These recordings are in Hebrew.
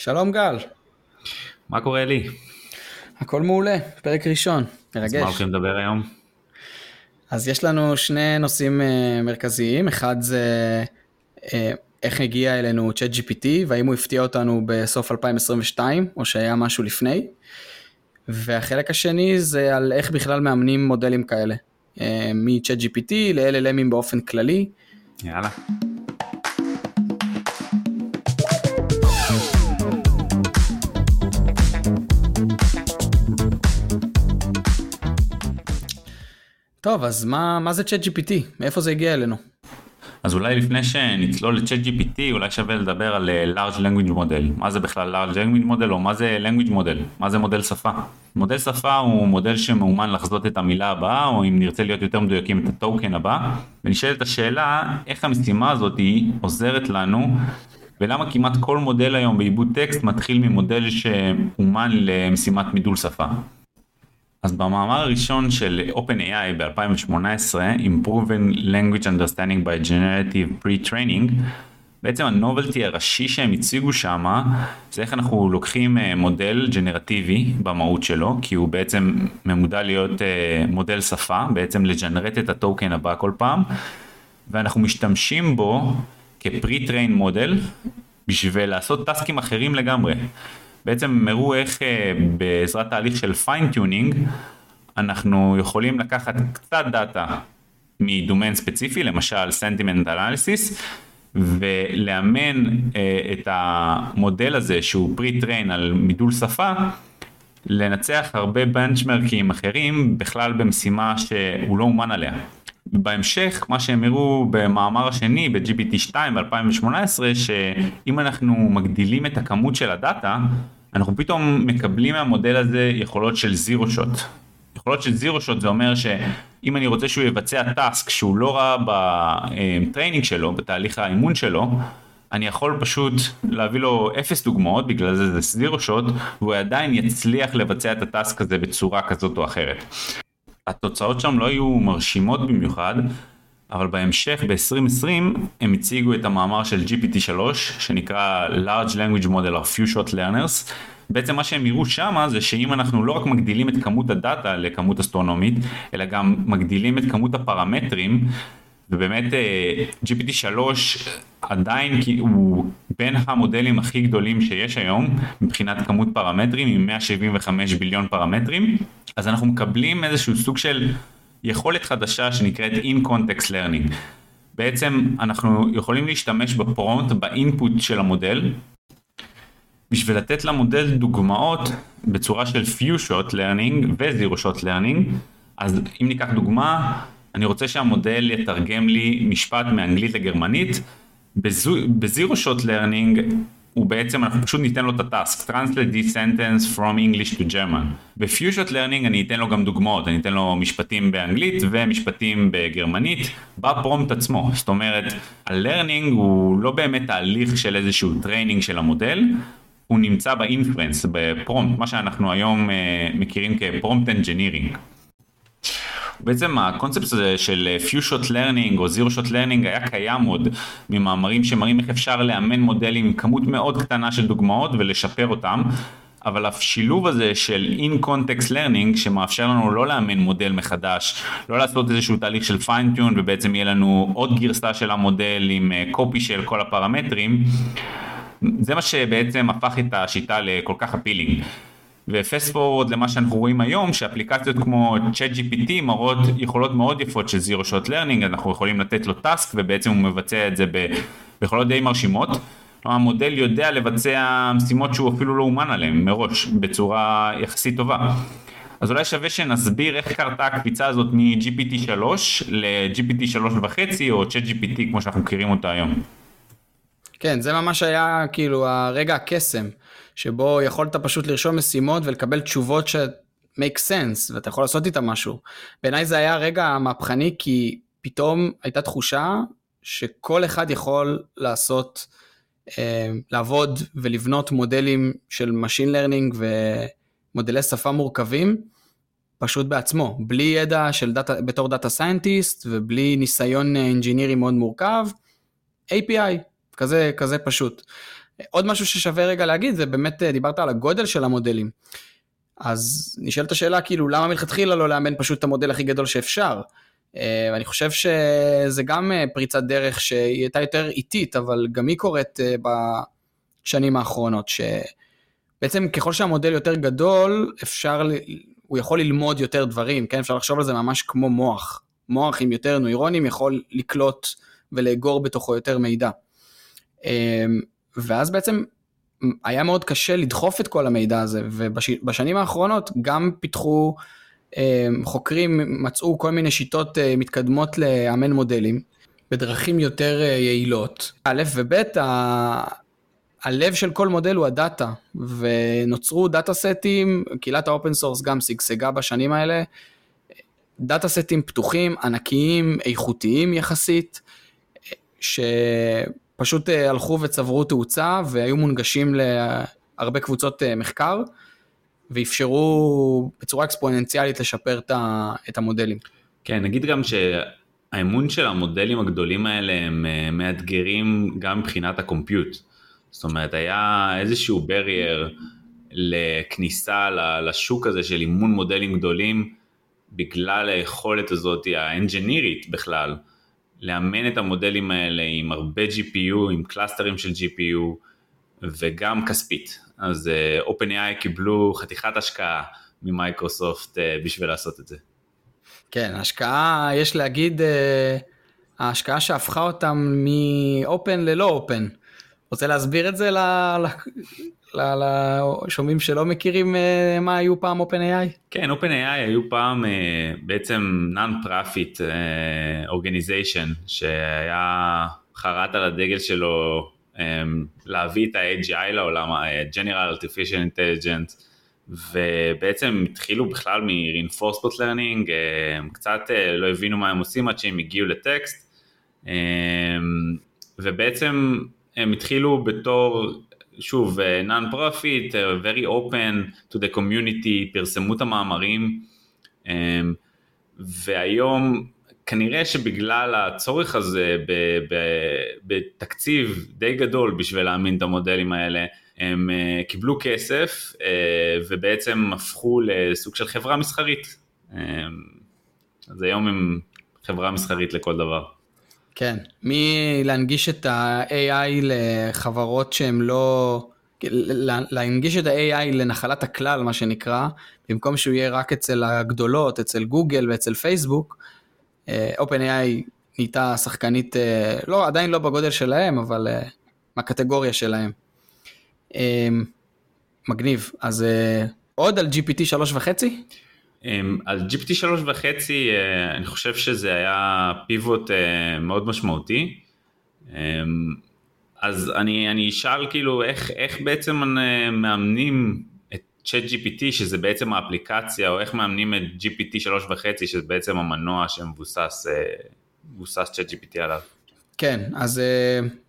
שלום גל. מה קורה לי? הכל מעולה, פרק ראשון, מרגש. אז מה הולכים לדבר היום? אז יש לנו שני נושאים uh, מרכזיים, אחד זה uh, איך הגיע אלינו צ'אט GPT והאם הוא הפתיע אותנו בסוף 2022 או שהיה משהו לפני. והחלק השני זה על איך בכלל מאמנים מודלים כאלה, uh, מצ'אט GPT ל-LLMים באופן כללי. יאללה. טוב, אז מה, מה זה צ'אט GPT? מאיפה זה הגיע אלינו? אז אולי לפני שנצלול לצ'אט GPT, אולי שווה לדבר על אה, large language model. מה זה בכלל large language model, או מה זה language model? מה זה מודל שפה? מודל שפה הוא מודל שמאומן לחזות את המילה הבאה, או אם נרצה להיות יותר מדויקים את הטוקן הבא. ונשאלת השאלה, איך המשימה הזאת עוזרת לנו ולמה כמעט כל מודל היום בעיבוד טקסט מתחיל ממודל שאומן למשימת מידול שפה. אז במאמר הראשון של OpenAI ב-2018, Improving Language Understanding by Generative Pre-Training, בעצם הנובלטי הראשי שהם הציגו שם, זה איך אנחנו לוקחים אה, מודל ג'נרטיבי במהות שלו, כי הוא בעצם ממודע להיות אה, מודל שפה, בעצם לג'נרט את הטוקן הבא כל פעם, ואנחנו משתמשים בו כפרי-טריין מודל, בשביל לעשות task ים אחרים לגמרי. בעצם הם הראו איך אה, בעזרת תהליך של fine-tuning אנחנו יכולים לקחת קצת דאטה מ-domain ספציפי, למשל sentiment analysis, ולאמן אה, את המודל הזה שהוא pre-trained על מידול שפה, לנצח הרבה benchmark ים אחרים בכלל במשימה שהוא לא אומן עליה. בהמשך מה שהם הראו במאמר השני ב-GPT 2 ב-2018 שאם אנחנו מגדילים את הכמות של הדאטה אנחנו פתאום מקבלים מהמודל הזה יכולות של zero shot. יכולות של zero shot זה אומר שאם אני רוצה שהוא יבצע task שהוא לא ראה ב-training שלו, בתהליך האימון שלו, אני יכול פשוט להביא לו אפס דוגמאות, בגלל זה זה zero shot, והוא עדיין יצליח לבצע את ה-task הזה בצורה כזאת או אחרת. התוצאות שם לא היו מרשימות במיוחד, אבל בהמשך ב-2020 הם הציגו את המאמר של GPT-3 שנקרא large language model of few shot learners. בעצם מה שהם יראו שם זה שאם אנחנו לא רק מגדילים את כמות הדאטה לכמות אסטרונומית, אלא גם מגדילים את כמות הפרמטרים, ובאמת אה, GPT-3 עדיין הוא בין המודלים הכי גדולים שיש היום מבחינת כמות פרמטרים עם 175 ביליון פרמטרים אז אנחנו מקבלים איזשהו סוג של יכולת חדשה שנקראת in context learning. בעצם אנחנו יכולים להשתמש בפרומפט ב-input של המודל בשביל לתת למודל דוגמאות בצורה של few shot learning ו-zero shot learning אז אם ניקח דוגמה אני רוצה שהמודל יתרגם לי משפט מאנגלית לגרמנית ב-zero shot learning הוא בעצם אנחנו פשוט ניתן לו את ה-task. Translate this sentence from English to German. learning אני אתן לו גם דוגמאות. אני אתן לו משפטים באנגלית ומשפטים בגרמנית בפרומפט עצמו. זאת אומרת ה-learning הוא לא באמת תהליך של איזשהו training של המודל הוא נמצא ב-inference בפרומפט מה שאנחנו היום uh, מכירים כפרומפט אנג'ינירינג בעצם הקונספט הזה של few shot learning או zero shot learning היה קיים עוד ממאמרים שמראים איך אפשר לאמן מודלים עם כמות מאוד קטנה של דוגמאות ולשפר אותם. אבל השילוב הזה של in context learning שמאפשר לנו לא לאמן מודל מחדש, לא לעשות איזשהו תהליך של fine-tune ובעצם יהיה לנו עוד גרסה של המודל עם copy אה, של כל הפרמטרים, זה מה שבעצם הפך את השיטה לכל כך appealing. ו-fast forward למה שאנחנו רואים היום שאפליקציות כמו צ'אט GPT מראות יכולות מאוד יפות של zero shot learning אנחנו יכולים לתת לו task ובעצם הוא מבצע את זה ביכולות די מרשימות. המודל יודע לבצע משימות שהוא אפילו לא אומן עליהן מראש בצורה יחסית טובה. אז אולי שווה שנסביר איך קרתה הקפיצה הזאת מ-GPT 3 ל-GPT 3.5 או צ'אט GPT כמו שאנחנו מכירים אותה היום. כן זה ממש היה כאילו הרגע הקסם. שבו יכולת פשוט לרשום משימות ולקבל תשובות ש... make sense ואתה יכול לעשות איתה משהו. בעיניי זה היה רגע מהפכני כי פתאום הייתה תחושה שכל אחד יכול לעשות, אה, לעבוד ולבנות מודלים של Machine Learning ומודלי שפה מורכבים פשוט בעצמו, בלי ידע של דאטה, בתור data scientist ובלי ניסיון אנג'ינירי מאוד מורכב, API, כזה, כזה פשוט. עוד משהו ששווה רגע להגיד זה באמת דיברת על הגודל של המודלים. אז נשאלת השאלה כאילו למה מלכתחילה לא לאמן פשוט את המודל הכי גדול שאפשר. ואני חושב שזה גם פריצת דרך שהיא הייתה יותר איטית אבל גם היא קורית בשנים האחרונות שבעצם ככל שהמודל יותר גדול אפשר הוא יכול ללמוד יותר דברים כן אפשר לחשוב על זה ממש כמו מוח מוח עם יותר נוירונים יכול לקלוט ולאגור בתוכו יותר מידע. ואז בעצם היה מאוד קשה לדחוף את כל המידע הזה, ובשנים האחרונות גם פיתחו, אמ, חוקרים מצאו כל מיני שיטות אה, מתקדמות לאמן מודלים, בדרכים יותר אה, יעילות. א' וב', הלב של כל מודל הוא הדאטה, ונוצרו data set ים, קהילת ה-open source גם שגשגה בשנים האלה, data set ים פתוחים, ענקיים, איכותיים יחסית, שפשוט אה, הלכו וצברו תאוצה והיו מונגשים להרבה קבוצות אה, מחקר, ואפשרו בצורה אקספוננציאלית לשפר את המודלים. כן, נגיד גם שהאימון של המודלים הגדולים האלה הם אה, מאתגרים גם מבחינת ה-compute. זאת אומרת, היה איזשהו barrier לכניסה לשוק הזה של אימון מודלים גדולים, בגלל היכולת הזאת האנג'ינירית בכלל, לאמן את המודלים האלה עם הרבה GPU, עם cluster ים של GPU וגם כספית. אז uh, OpenAI קיבלו חתיכת השקעה ממייקרוסופט uh, בשביל לעשות את זה. כן, השקעה, יש להגיד, uh, ההשקעה שהפכה אותם מ-open ללא open. רוצה להסביר את זה לשומעים שלא מכירים אה, מה היו פעם OpenAI? כן, OpenAI היו פעם אה, בעצם non-profit אה, organization שהיה חרט על הדגל שלו להביא את ה-AGI לעולם, ה-General Artificial Intelligence, ובעצם התחילו בכלל מ-reinforcement learning, הם קצת לא הבינו מה הם עושים עד שהם הגיעו לטקסט, ובעצם הם התחילו בתור שוב, non profit, very open to the community, פרסמו את המאמרים, אמ, והיום כנראה שבגלל הצורך הזה בתקציב די גדול בשביל להאמין את המודלים האלה, הם אה, קיבלו כסף אה, ובעצם הפכו לסוג של חברה מסחרית. אמ, אז היום הם חברה מסחרית לכל דבר. כן, מלהנגיש את ה-AI לחברות שהן לא... להנגיש את ה-AI לנחלת הכלל, מה שנקרא, במקום שהוא יהיה רק אצל הגדולות, אצל גוגל ואצל פייסבוק, אה, OpenAI נהייתה שחקנית, אה, לא, עדיין לא בגודל שלהם, אבל אה, מהקטגוריה שלהם. מגניב. אז עוד על GPT שלוש וחצי? אמ, על GPT שלוש וחצי אה, אני חושב שזה היה פיבוט אה, מאוד משמעותי. אמ, אז אני, אני אשאל כאילו איך, איך בעצם אה, מאמנים את צ'אט GPT שזה בעצם האפליקציה או איך מאמנים את GPT שלוש וחצי שזה בעצם המנוע שמבוסס צ'אט GPT עליו. כן אז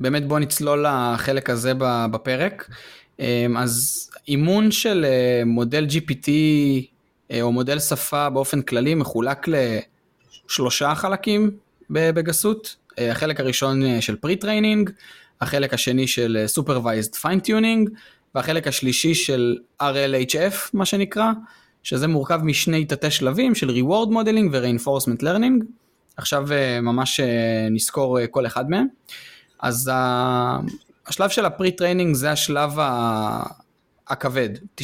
באמת בוא נצלול לחלק הזה בפרק. אמ, אז אימון של מודל GPT או מודל שפה באופן כללי מחולק לשלושה חלקים בגסות. אה, החלק הראשון אה, של pre-training, החלק השני של Supervised Fine-Tuning, והחלק השלישי של RLHF, מה שנקרא, שזה מורכב משני תתי שלבים של Reward Modeling ו-Reinforcement Learning. עכשיו ממש נסקור כל אחד מהם. אז השלב של ה-pre-training זה השלב הכבד. 99%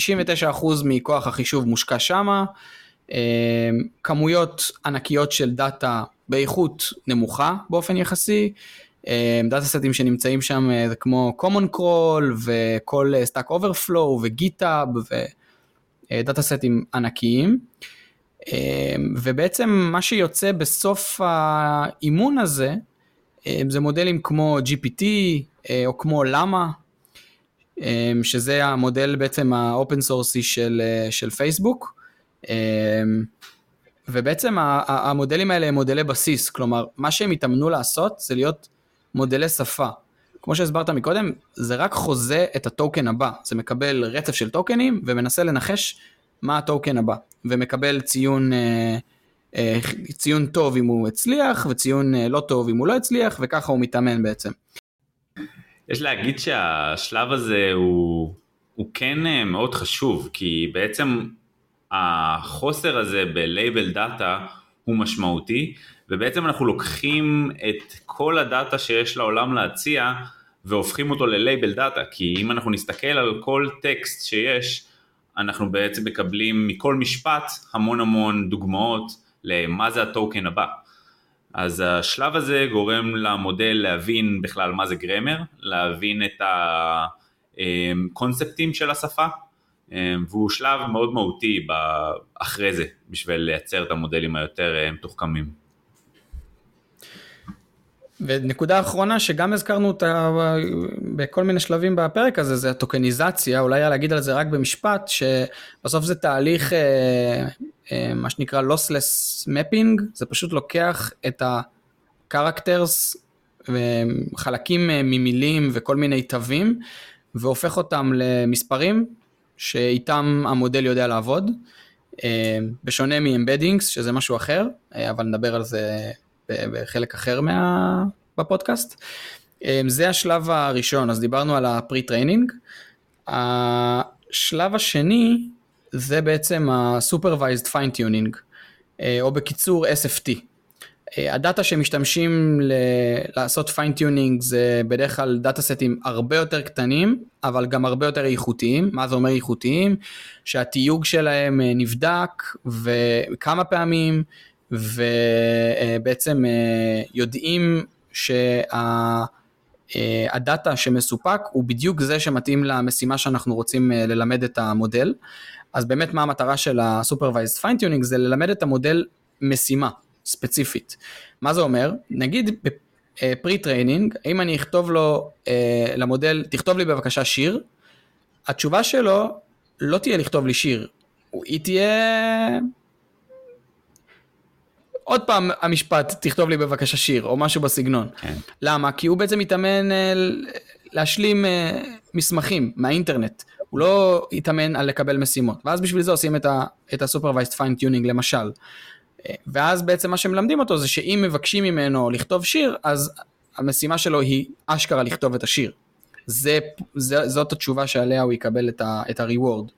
מכוח החישוב מושקע שמה, אה, כמויות ענקיות של דאטה באיכות נמוכה באופן יחסי, אה, data set ים שנמצאים שם אה, זה כמו common crawl וכל stack overflow וגיטאב ודאטה סטים ענקיים. ובעצם מה שיוצא בסוף האימון הזה זה מודלים כמו GPT או כמו למה שזה המודל בעצם ה-open source י של, אה, של פייסבוק. אמ, ובעצם המודלים האלה הם מודלי בסיס, כלומר, מה שהם התאמנו לעשות זה להיות מודלי שפה. כמו שהסברת מקודם, זה רק חוזה את הטוקן הבא, זה מקבל רצף של טוקנים ומנסה לנחש מה הטוקן הבא, ומקבל ציון, אה, אה, ציון טוב אם הוא הצליח, וציון לא טוב אם הוא לא הצליח, וככה הוא מתאמן בעצם. יש להגיד שהשלב הזה הוא, הוא כן אה, מאוד חשוב, כי בעצם החוסר הזה ב-label data הוא משמעותי, ובעצם אנחנו לוקחים את כל הדאטה שיש לעולם להציע והופכים אותו ל-label data, כי אם אנחנו נסתכל על כל טקסט שיש, אנחנו בעצם מקבלים מכל משפט המון המון דוגמאות למה זה הטוקן הבא. אז השלב הזה גורם למודל להבין בכלל מה זה גרמר, להבין את הקונספטים של השפה, והוא שלב מאוד מהותי אחרי זה, בשביל לייצר את המודלים היותר מתוחכמים. ונקודה אחרונה שגם הזכרנו אותה בכל מיני שלבים בפרק הזה, זה הטוקניזציה, אולי היה להגיד על זה רק במשפט, שבסוף זה תהליך אה, אה, מה שנקרא lossless mapping, זה פשוט לוקח את ה-characters, חלקים אה, ממילים וכל מיני תווים, והופך אותם למספרים שאיתם המודל יודע לעבוד, בשונה מ-embeddings, שזה משהו אחר, אבל נדבר על זה בחלק אחר מה... בפודקאסט. זה השלב הראשון, אז דיברנו על ה-pre-training. השלב השני זה בעצם ה-supervised fine-tuning, אה, או בקיצור SFT. אה, הדאטה שמשתמשים ל- לעשות fine-tuning זה בדרך כלל data סטים הרבה יותר קטנים, אבל גם הרבה יותר איכותיים. מה זה אומר איכותיים? שהתיוג שלהם אה, נבדק וכמה פעמים, ובעצם יודעים שה-data אה, שמסופק הוא בדיוק זה שמתאים למשימה שאנחנו רוצים אה, ללמד את המודל. אז באמת מה המטרה של ה-Supervised Fine-Tuning זה ללמד את המודל משימה ספציפית. מה זה אומר? נגיד ב-pre-training, אם אני אכתוב לו למודל, תכתוב לי בבקשה שיר, התשובה שלו לא תהיה לכתוב לי שיר, היא תהיה עוד פעם המשפט, תכתוב לי בבקשה שיר, או משהו בסגנון. כן. למה? כי הוא בעצם מתאמן אה, להשלים אה, מסמכים מהאינטרנט. הוא לא יתאמן על לקבל משימות. ואז בשביל זה עושים את ה-supervised fine tuning למשל. אה, ואז בעצם מה שמלמדים אותו זה שאם מבקשים ממנו לכתוב שיר, אז המשימה שלו היא אשכרה לכתוב את השיר. זה, זה, זאת התשובה שעליה הוא יקבל את ה-reward.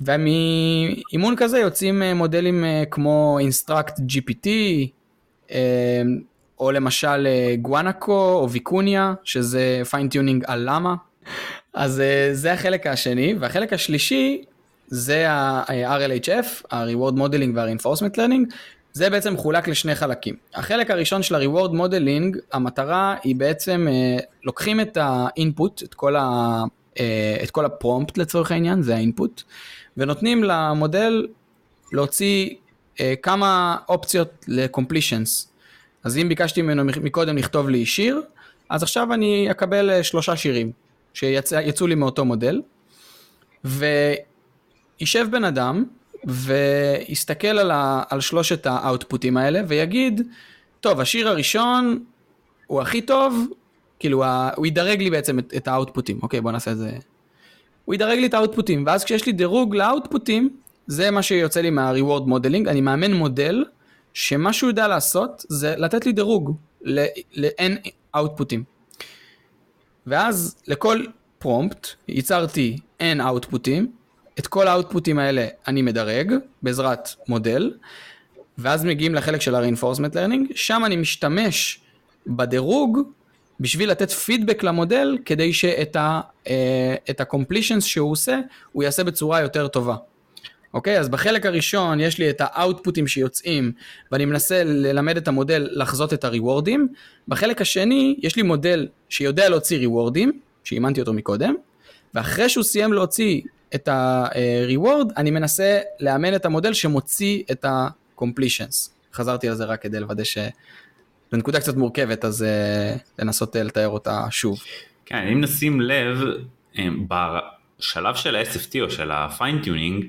ומאימון כזה יוצאים אה, מודלים אה, כמו Instruct GPT, או למשל Guanaco או Vicuna, שזה fine-tuning על למה. אז זה החלק השני, והחלק השלישי זה ה-RLHF, ה-Reward Modeling וה-Reinforcement Learning, זה בעצם מחולק לשני חלקים. החלק הראשון של ה-Reward Modeling, המטרה היא בעצם, לוקחים את ה-input, את כל, ה, את כל הפרומפט לצורך העניין, זה ה-input, ונותנים למודל להוציא אה, כמה אופציות ל-completions. אז אם ביקשתי ממנו מקודם לכתוב לי שיר, אז עכשיו אני אקבל אה, שלושה שירים שיצאו לי מאותו מודל, וישב בן אדם ויסתכל על, ה, על שלושת האאוטפוטים האלה ויגיד, טוב, השיר הראשון הוא הכי טוב, כאילו הוא ידרג לי בעצם את, את האאוטפוטים, אוקיי בוא נעשה את זה. הוא ידרג לי את האוטפוטים, ואז כשיש לי דירוג לאוטפוטים, זה מה שיוצא לי מה-reward modeling, אני מאמן מודל, שמה שהוא יודע לעשות זה לתת לי דירוג ל-n אאוטפוטים. ואז לכל פרומפט ייצרתי n אאוטפוטים, את כל האאוטפוטים האלה אני מדרג בעזרת מודל, ואז מגיעים לחלק של ה-reinforcement learning, שם אני משתמש בדירוג בשביל לתת פידבק למודל כדי שאת ה-completions אה, שהוא עושה, הוא יעשה בצורה יותר טובה. אוקיי? אז בחלק הראשון יש לי את האאוטפוטים שיוצאים ואני מנסה ללמד את המודל לחזות את הריוורדים. בחלק השני יש לי מודל שיודע להוציא ריוורדים, שאימנתי אותו מקודם, ואחרי שהוא סיים להוציא את ה-reward, אני מנסה לאמן את המודל שמוציא את ה-completions. חזרתי על זה רק כדי לוודא ש... זו נקודה קצת מורכבת, אז uh, לנסות uh, לתאר אותה שוב. כן, אם נשים לב, אה, בשלב של ה-SFT או של ה-Fine-Tuning,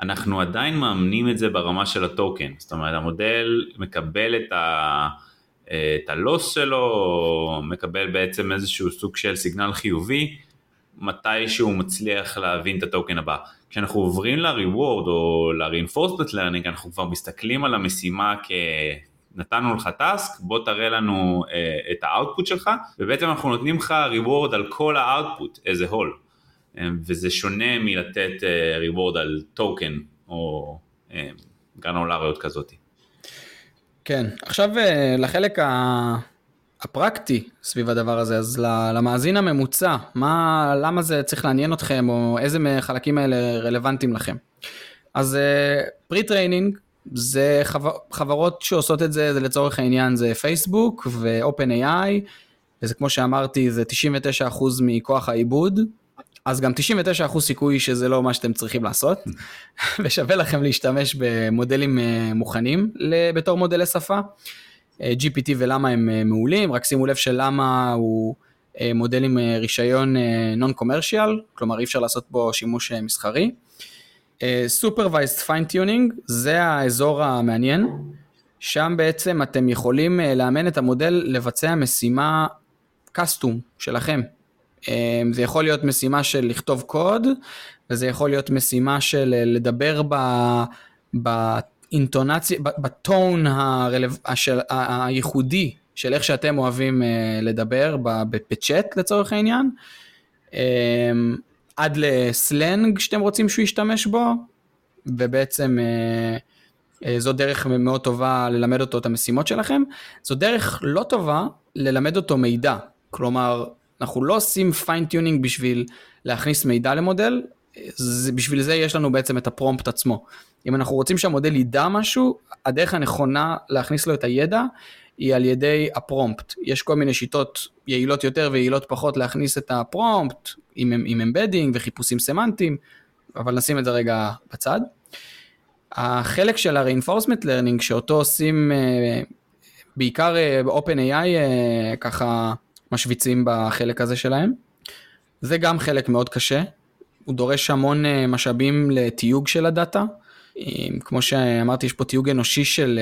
אנחנו עדיין מאמנים את זה ברמה של ה-token. זאת אומרת, המודל מקבל את ה... את ה-loss שלו, מקבל בעצם איזשהו סוג של סיגנל חיובי, מתי שהוא מצליח להבין את ה-token הבא. כשאנחנו עוברים ל-reward או ל-reinforcement learning, אנחנו כבר מסתכלים על המשימה כ... נתנו לך task, בוא תראה לנו uh, את ה-output שלך, ובעצם אנחנו נותנים לך reward על כל ה-output as a whole, וזה שונה מלתת uh, reward על token או um, גרנולריות כזאת. כן, עכשיו לחלק ה... הפרקטי סביב הדבר הזה, אז למאזין הממוצע, מה, למה זה צריך לעניין אתכם, או איזה מהחלקים האלה רלוונטיים לכם. אז pre uh, training זה חבר, חברות שעושות את זה, זה לצורך העניין זה פייסבוק ו-OpenAI, וזה כמו שאמרתי, זה 99% מכוח העיבוד, אז גם 99% סיכוי שזה לא מה שאתם צריכים לעשות, ושווה לכם להשתמש במודלים אה, מוכנים בתור מודלי שפה. אה, GPT ולמה הם אה, מעולים, רק שימו לב שלמה הוא מודל עם רישיון נון קומרשיאל, כלומר אי אפשר לעשות בו שימוש מסחרי. Supervised Fine-Tuning זה האזור המעניין, שם בעצם אתם יכולים לאמן את המודל לבצע משימה קסטום שלכם. זה יכול להיות משימה של לכתוב קוד, וזה יכול להיות משימה של לדבר ב... באינטונציה, בטון הרלו... של... הייחודי של איך שאתם אוהבים לדבר בצ'אט לצורך העניין. עד לסלנג שאתם רוצים שהוא ישתמש בו, ובעצם אה, אה, זו דרך מאוד טובה ללמד אותו את המשימות שלכם. זו דרך לא טובה ללמד אותו מידע. כלומר, אנחנו לא עושים fine-tuning בשביל להכניס מידע למודל, זה, בשביל זה יש לנו בעצם את ה-prompt עצמו. אם אנחנו רוצים שהמודל ידע משהו, הדרך הנכונה להכניס לו את הידע היא על ידי ה-prompt. יש כל מיני שיטות יעילות יותר ויעילות פחות להכניס את ה-prompt עם, עם embedding וחיפושים סמנטיים, אבל נשים את זה רגע בצד. החלק של ה-reinforcement learning שאותו עושים אה, בעיקר ב-open AI אה, ככה משוויצים בחלק הזה שלהם. זה גם חלק מאוד קשה, הוא דורש המון אה, משאבים לתיוג של ה-data. כמו שאמרתי, יש פה תיוג אנושי של,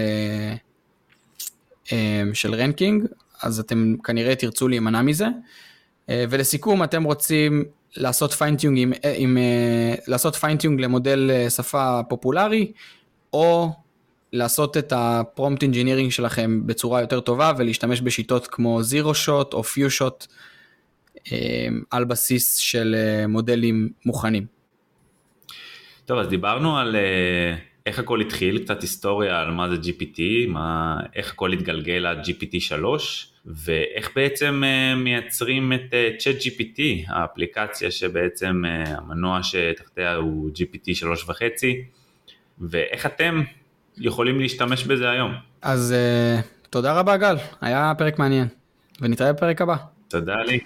של ranking, אז אתם כנראה תרצו להימנע מזה. ולסיכום, אתם רוצים לעשות fine-tuning עם, עם, לעשות fine-tuning למודל שפה פופולרי, או לעשות את הפרומפט אינג'ינירינג שלכם בצורה יותר טובה ולהשתמש בשיטות כמו zero shot או few shot על בסיס של אה, מודלים מוכנים. טוב אז דיברנו על uh, איך הכל התחיל, קצת היסטוריה על מה זה GPT, מה, איך הכל התגלגל עד GPT 3 ואיך בעצם מייצרים את uh, ChatGPT, האפליקציה שבעצם המנוע שתחתיה הוא GPT 3.5 ואיך אתם יכולים להשתמש בזה היום. אז uh, תודה רבה גל, היה פרק מעניין, ונתראה בפרק הבא. תודה לי.